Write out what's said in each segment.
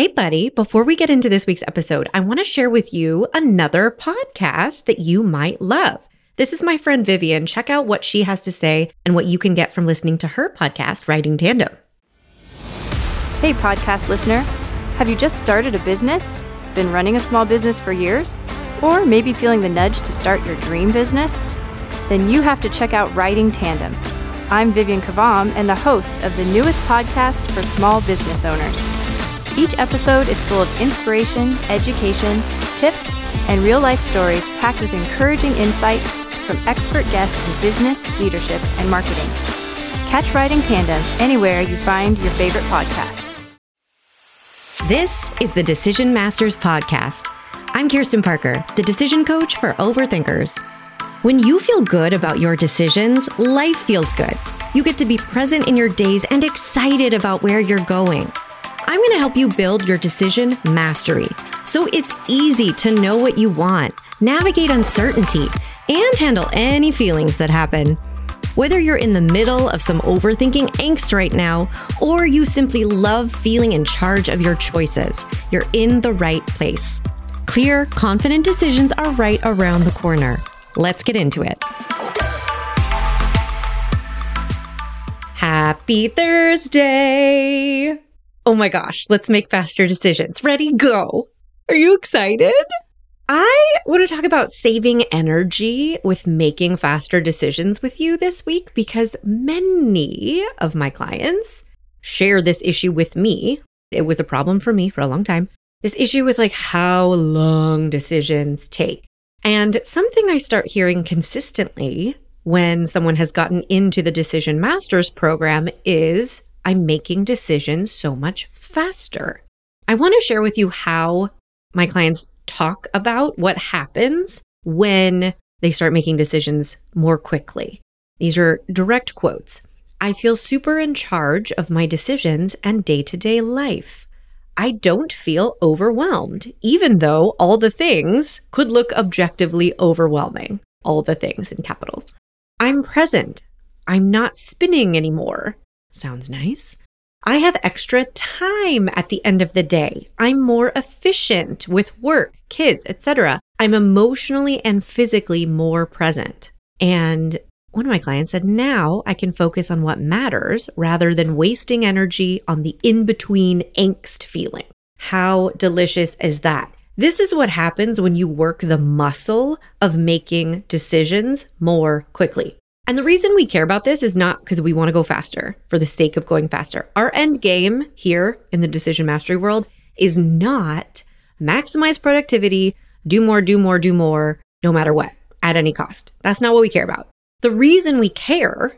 Hey, buddy, before we get into this week's episode, I want to share with you another podcast that you might love. This is my friend Vivian. Check out what she has to say and what you can get from listening to her podcast, Riding Tandem. Hey, podcast listener. Have you just started a business? Been running a small business for years? Or maybe feeling the nudge to start your dream business? Then you have to check out Riding Tandem. I'm Vivian Kvam and the host of the newest podcast for small business owners. Each episode is full of inspiration, education, tips, and real life stories packed with encouraging insights from expert guests in business, leadership, and marketing. Catch Riding Tandem anywhere you find your favorite podcasts. This is the Decision Masters Podcast. I'm Kirsten Parker, the decision coach for overthinkers. When you feel good about your decisions, life feels good. You get to be present in your days and excited about where you're going. I'm going to help you build your decision mastery so it's easy to know what you want, navigate uncertainty, and handle any feelings that happen. Whether you're in the middle of some overthinking angst right now, or you simply love feeling in charge of your choices, you're in the right place. Clear, confident decisions are right around the corner. Let's get into it. Happy Thursday! Oh my gosh, let's make faster decisions. Ready, go! Are you excited? I want to talk about saving energy with making faster decisions with you this week because many of my clients share this issue with me. It was a problem for me for a long time. This issue with like how long decisions take. And something I start hearing consistently when someone has gotten into the Decision Masters program is I'm making decisions so much faster. I want to share with you how my clients talk about what happens when they start making decisions more quickly. These are direct quotes. I feel super in charge of my decisions and day to day life. I don't feel overwhelmed, even though all the things could look objectively overwhelming. All the things in capitals. I'm present. I'm not spinning anymore. Sounds nice. I have extra time at the end of the day. I'm more efficient with work, kids, etc. I'm emotionally and physically more present. And one of my clients said, now I can focus on what matters rather than wasting energy on the in between angst feeling. How delicious is that? This is what happens when you work the muscle of making decisions more quickly. And the reason we care about this is not because we want to go faster for the sake of going faster. Our end game here in the decision mastery world is not maximize productivity, do more, do more, do more, no matter what, at any cost. That's not what we care about. The reason we care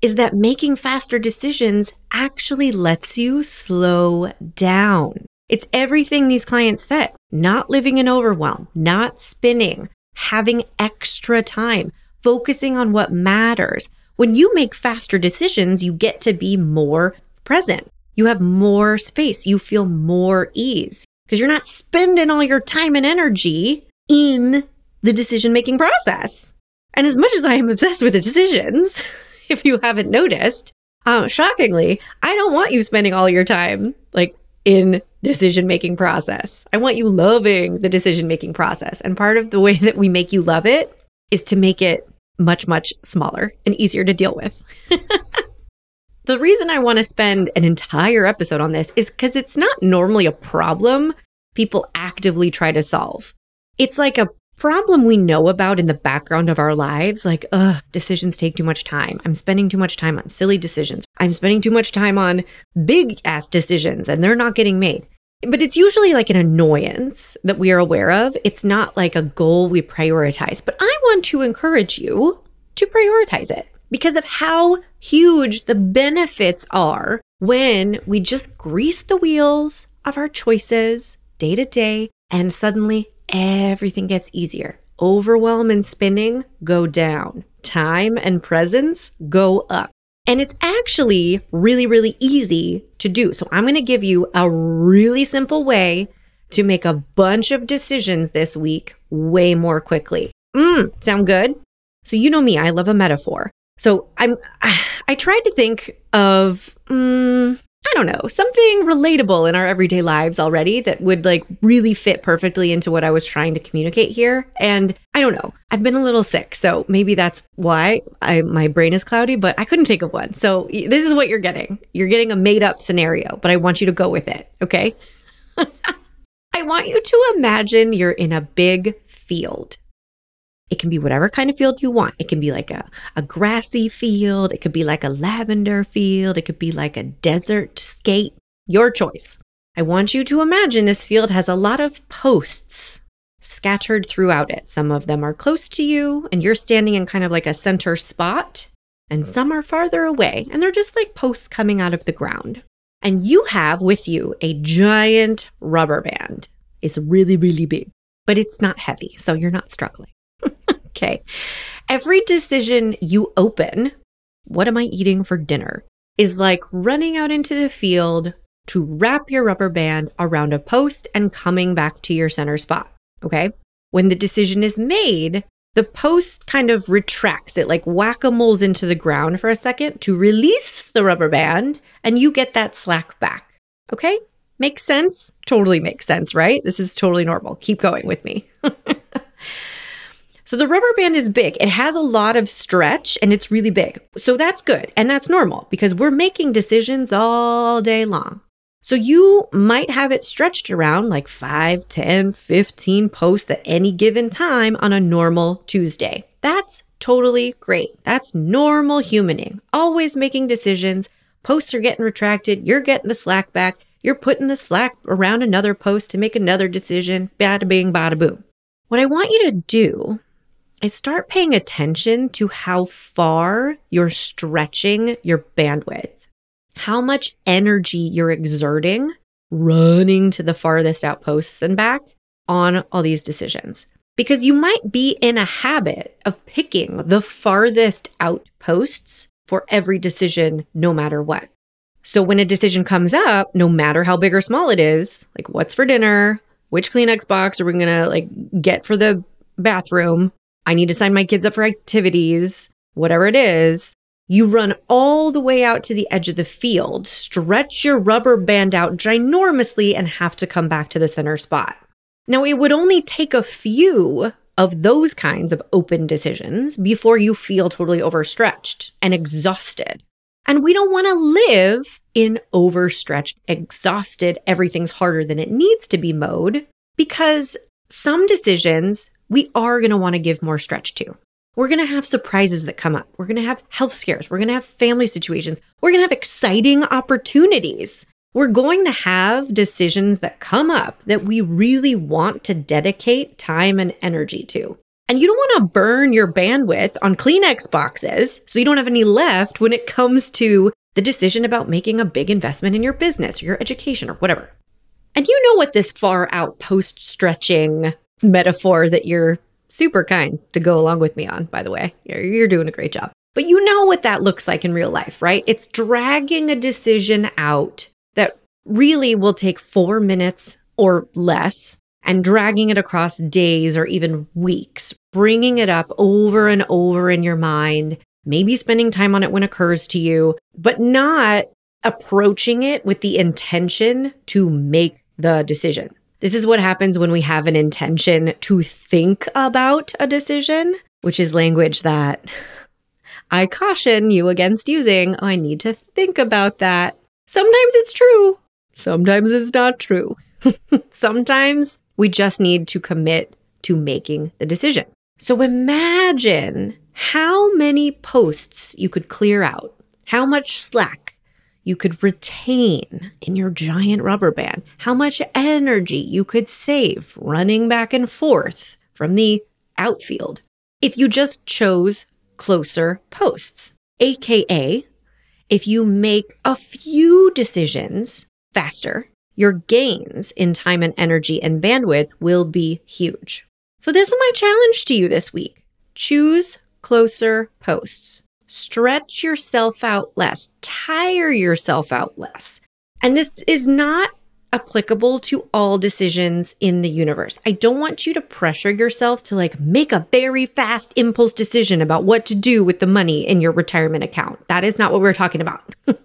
is that making faster decisions actually lets you slow down. It's everything these clients said not living in overwhelm, not spinning, having extra time focusing on what matters. When you make faster decisions, you get to be more present. You have more space. You feel more ease because you're not spending all your time and energy in the decision making process. And as much as I am obsessed with the decisions, if you haven't noticed, um, shockingly, I don't want you spending all your time like in decision making process. I want you loving the decision making process. And part of the way that we make you love it is to make it much, much smaller and easier to deal with. the reason I want to spend an entire episode on this is because it's not normally a problem people actively try to solve. It's like a problem we know about in the background of our lives like ugh decisions take too much time i'm spending too much time on silly decisions i'm spending too much time on big ass decisions and they're not getting made but it's usually like an annoyance that we are aware of. It's not like a goal we prioritize. But I want to encourage you to prioritize it because of how huge the benefits are when we just grease the wheels of our choices day to day and suddenly everything gets easier. Overwhelm and spinning go down, time and presence go up. And it's actually really, really easy to do. So I'm going to give you a really simple way to make a bunch of decisions this week way more quickly. Mm, sound good? So you know me, I love a metaphor. So I'm I tried to think of mm, I don't know, something relatable in our everyday lives already that would like really fit perfectly into what I was trying to communicate here. And I don't know, I've been a little sick, so maybe that's why I, my brain is cloudy, but I couldn't think of one. So this is what you're getting. You're getting a made up scenario, but I want you to go with it, okay? I want you to imagine you're in a big field. It can be whatever kind of field you want. It can be like a, a grassy field. It could be like a lavender field. It could be like a desert scape. Your choice. I want you to imagine this field has a lot of posts scattered throughout it. Some of them are close to you, and you're standing in kind of like a center spot, and some are farther away, and they're just like posts coming out of the ground. And you have with you a giant rubber band. It's really, really big, but it's not heavy, so you're not struggling. Okay. Every decision you open, what am I eating for dinner, is like running out into the field to wrap your rubber band around a post and coming back to your center spot. Okay. When the decision is made, the post kind of retracts it like whack a moles into the ground for a second to release the rubber band, and you get that slack back. Okay? Makes sense? Totally makes sense, right? This is totally normal. Keep going with me. so the rubber band is big. It has a lot of stretch and it's really big. So that's good. And that's normal because we're making decisions all day long. So you might have it stretched around like 5, 10, 15 posts at any given time on a normal Tuesday. That's totally great. That's normal humaning. Always making decisions. Posts are getting retracted. You're getting the slack back. You're putting the slack around another post to make another decision. Bada bing, bada boom. What I want you to do is start paying attention to how far you're stretching your bandwidth how much energy you're exerting running to the farthest outposts and back on all these decisions. Because you might be in a habit of picking the farthest outposts for every decision, no matter what. So when a decision comes up, no matter how big or small it is, like what's for dinner, which Kleenex box are we gonna like get for the bathroom? I need to sign my kids up for activities, whatever it is, you run all the way out to the edge of the field, stretch your rubber band out ginormously, and have to come back to the center spot. Now, it would only take a few of those kinds of open decisions before you feel totally overstretched and exhausted. And we don't want to live in overstretched, exhausted, everything's harder than it needs to be mode because some decisions we are going to want to give more stretch to. We're going to have surprises that come up. We're going to have health scares. We're going to have family situations. We're going to have exciting opportunities. We're going to have decisions that come up that we really want to dedicate time and energy to. And you don't want to burn your bandwidth on Kleenex boxes so you don't have any left when it comes to the decision about making a big investment in your business or your education or whatever. And you know what this far out post stretching metaphor that you're super kind to go along with me on, by the way. You're, you're doing a great job. But you know what that looks like in real life, right? It's dragging a decision out that really will take four minutes or less and dragging it across days or even weeks, bringing it up over and over in your mind, maybe spending time on it when it occurs to you, but not approaching it with the intention to make the decision. This is what happens when we have an intention to think about a decision, which is language that I caution you against using. I need to think about that. Sometimes it's true, sometimes it's not true. sometimes we just need to commit to making the decision. So imagine how many posts you could clear out, how much slack you could retain in your giant rubber band, how much energy you could save running back and forth from the outfield if you just chose closer posts. AKA, if you make a few decisions faster, your gains in time and energy and bandwidth will be huge. So, this is my challenge to you this week choose closer posts stretch yourself out less, tire yourself out less. And this is not applicable to all decisions in the universe. I don't want you to pressure yourself to like make a very fast impulse decision about what to do with the money in your retirement account. That is not what we're talking about.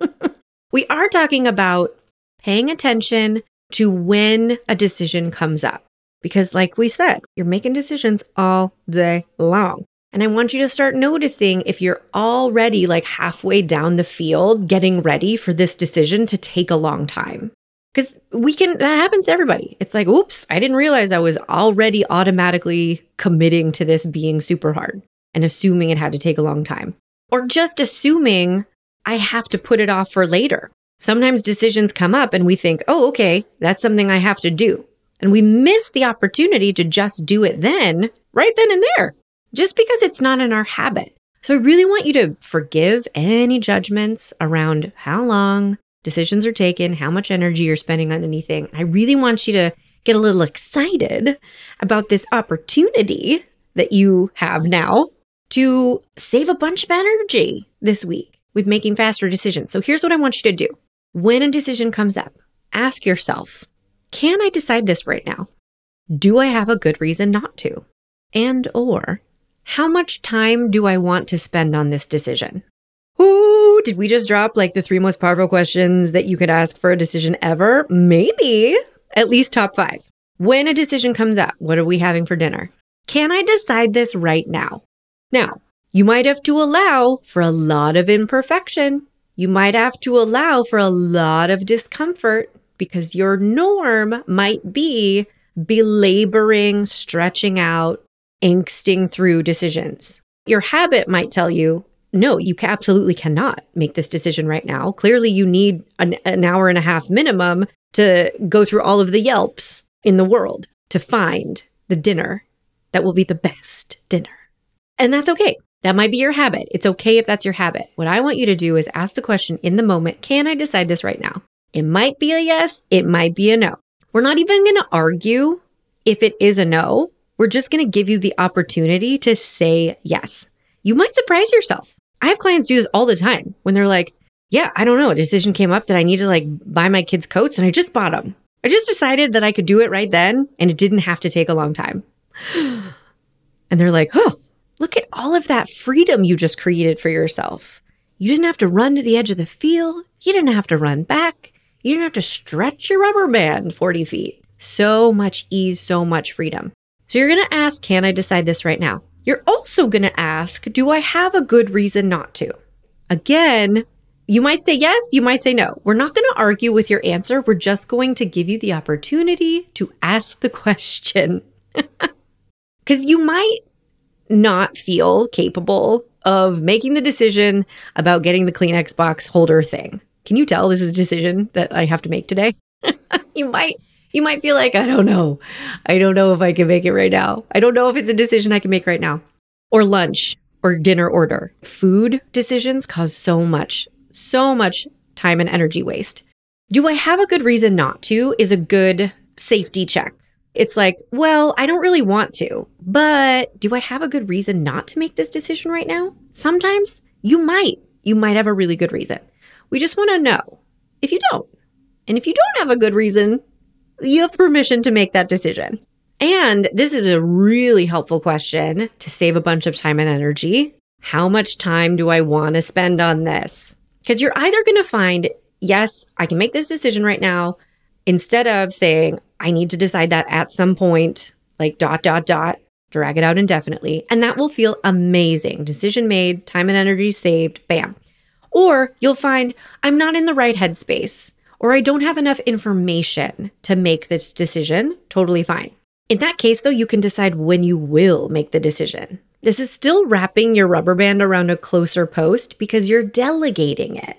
We are talking about paying attention to when a decision comes up. Because, like we said, you're making decisions all day long. And I want you to start noticing if you're already like halfway down the field getting ready for this decision to take a long time. Because we can, that happens to everybody. It's like, oops, I didn't realize I was already automatically committing to this being super hard and assuming it had to take a long time. Or just assuming I have to put it off for later. Sometimes decisions come up and we think, oh, okay, that's something I have to do. And we miss the opportunity to just do it then, right then and there, just because it's not in our habit. So I really want you to forgive any judgments around how long decisions are taken, how much energy you're spending on anything. I really want you to get a little excited about this opportunity that you have now to save a bunch of energy this week with making faster decisions. So here's what I want you to do. When a decision comes up, ask yourself, can I decide this right now? Do I have a good reason not to? And or how much time do I want to spend on this decision? Ooh, did we just drop like the three most powerful questions that you could ask for a decision ever? Maybe. At least top five. When a decision comes up, what are we having for dinner? Can I decide this right now? Now, you might have to allow for a lot of imperfection you might have to allow for a lot of discomfort because your norm might be belaboring, stretching out, angsting through decisions. Your habit might tell you, no, you absolutely cannot make this decision right now. Clearly, you need an, an hour and a half minimum to go through all of the Yelps in the world to find the dinner that will be the best dinner. And that's okay. That might be your habit. It's okay if that's your habit. What I want you to do is ask the question in the moment Can I decide this right now? It might be a yes, it might be a no. We're not even going to argue if it is a no. We're just going to give you the opportunity to say yes. You might surprise yourself. I have clients do this all the time when they're like, yeah, I don't know. A decision came up that I need to like buy my kids coats and I just bought them. I just decided that I could do it right then and it didn't have to take a long time. and they're like, oh, Look at all of that freedom you just created for yourself. You didn't have to run to the edge of the field. You didn't have to run back. You didn't have to stretch your rubber band 40 feet. So much ease, so much freedom. So you're going to ask, can I decide this right now? You're also going to ask, do I have a good reason not to? Again, you might say yes, you might say no. We're not going to argue with your answer. We're just going to give you the opportunity to ask the question. Because you might not feel capable of making the decision about getting the Kleenex box holder thing. Can you tell this is a decision that I have to make today? you might you might feel like I don't know. I don't know if I can make it right now. I don't know if it's a decision I can make right now. Or lunch or dinner order. Food decisions cause so much so much time and energy waste. Do I have a good reason not to is a good safety check it's like, well, I don't really want to, but do I have a good reason not to make this decision right now? Sometimes you might. You might have a really good reason. We just want to know if you don't. And if you don't have a good reason, you have permission to make that decision. And this is a really helpful question to save a bunch of time and energy. How much time do I want to spend on this? Because you're either going to find, yes, I can make this decision right now, instead of saying, I need to decide that at some point, like dot, dot, dot, drag it out indefinitely. And that will feel amazing. Decision made, time and energy saved, bam. Or you'll find I'm not in the right headspace or I don't have enough information to make this decision. Totally fine. In that case, though, you can decide when you will make the decision. This is still wrapping your rubber band around a closer post because you're delegating it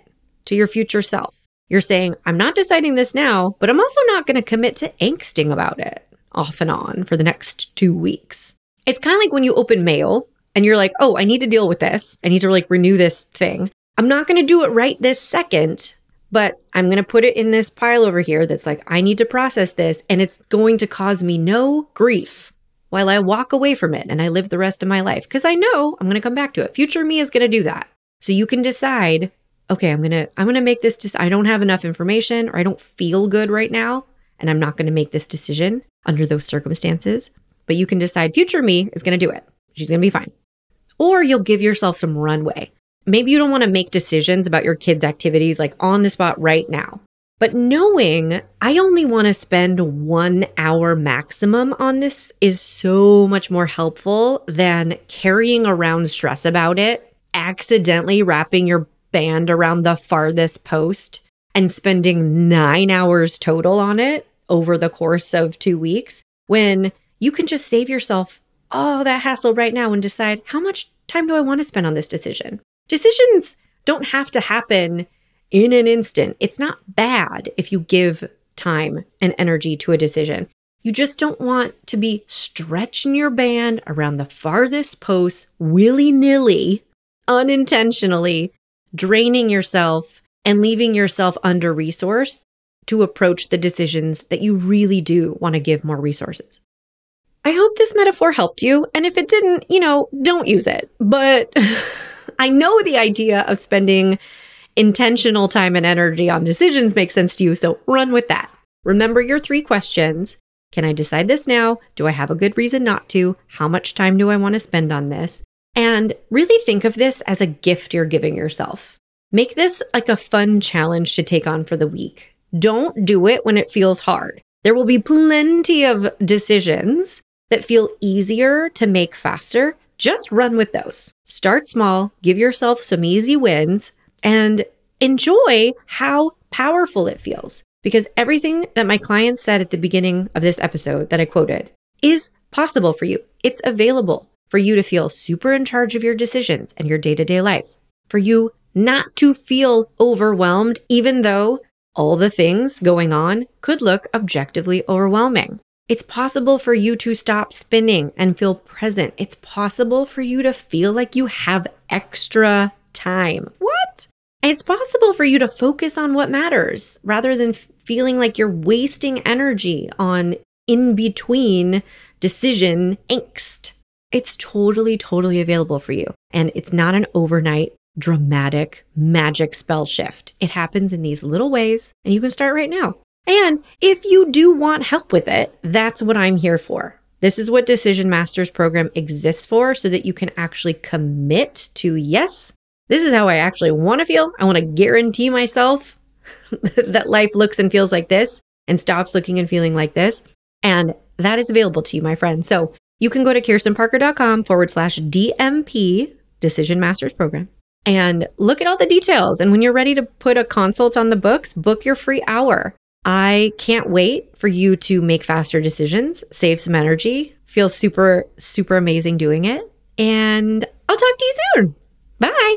to your future self. You're saying, I'm not deciding this now, but I'm also not going to commit to angsting about it off and on for the next two weeks. It's kind of like when you open mail and you're like, oh, I need to deal with this. I need to like renew this thing. I'm not going to do it right this second, but I'm going to put it in this pile over here that's like, I need to process this. And it's going to cause me no grief while I walk away from it and I live the rest of my life because I know I'm going to come back to it. Future me is going to do that. So you can decide okay, I'm going to I'm going to make this just I don't have enough information or I don't feel good right now and I'm not going to make this decision under those circumstances. But you can decide future me is going to do it. She's going to be fine. Or you'll give yourself some runway. Maybe you don't want to make decisions about your kids' activities like on the spot right now. But knowing I only want to spend one hour maximum on this is so much more helpful than carrying around stress about it, accidentally wrapping your band around the farthest post and spending nine hours total on it over the course of two weeks when you can just save yourself all that hassle right now and decide how much time do I want to spend on this decision? Decisions don't have to happen in an instant. It's not bad if you give time and energy to a decision. You just don't want to be stretching your band around the farthest post willy nilly, unintentionally, draining yourself and leaving yourself under resourced to approach the decisions that you really do want to give more resources. I hope this metaphor helped you. And if it didn't, you know, don't use it. But I know the idea of spending intentional time and energy on decisions makes sense to you. So run with that. Remember your three questions. Can I decide this now? Do I have a good reason not to? How much time do I want to spend on this? And really think of this as a gift you're giving yourself. Make this like a fun challenge to take on for the week. Don't do it when it feels hard. There will be plenty of decisions that feel easier to make faster. Just run with those. Start small, give yourself some easy wins, and enjoy how powerful it feels. Because everything that my clients said at the beginning of this episode that I quoted is possible for you. It's available for you to feel super in charge of your decisions and your day to day life, for you not to feel overwhelmed, even though all the things going on could look objectively overwhelming. It's possible for you to stop spinning and feel present. It's possible for you to feel like you have extra time. What? It's possible for you to focus on what matters rather than feeling like you're wasting energy on in between decision angst. It's totally, totally available for you. And it's not an overnight dramatic magic spell shift. It happens in these little ways, and you can start right now. And if you do want help with it, that's what I'm here for. This is what Decision Masters program exists for so that you can actually commit to yes, this is how I actually want to feel. I want to guarantee myself that life looks and feels like this and stops looking and feeling like this. And that is available to you, my friend. So you can go to kirstenparker.com forward slash DMP, Decision Masters Program, and look at all the details. And when you're ready to put a consult on the books, book your free hour. I can't wait for you to make faster decisions, save some energy, feel super, super amazing doing it. And I'll talk to you soon. Bye.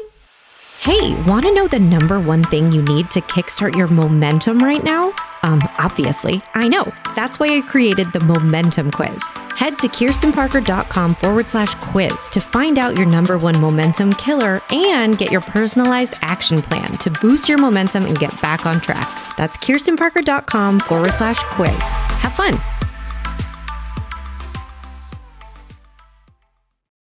Hey, want to know the number one thing you need to kickstart your momentum right now? Um, obviously, I know. That's why I created the Momentum Quiz. Head to kirstenparker.com forward slash quiz to find out your number one momentum killer and get your personalized action plan to boost your momentum and get back on track. That's kirstenparker.com forward slash quiz. Have fun.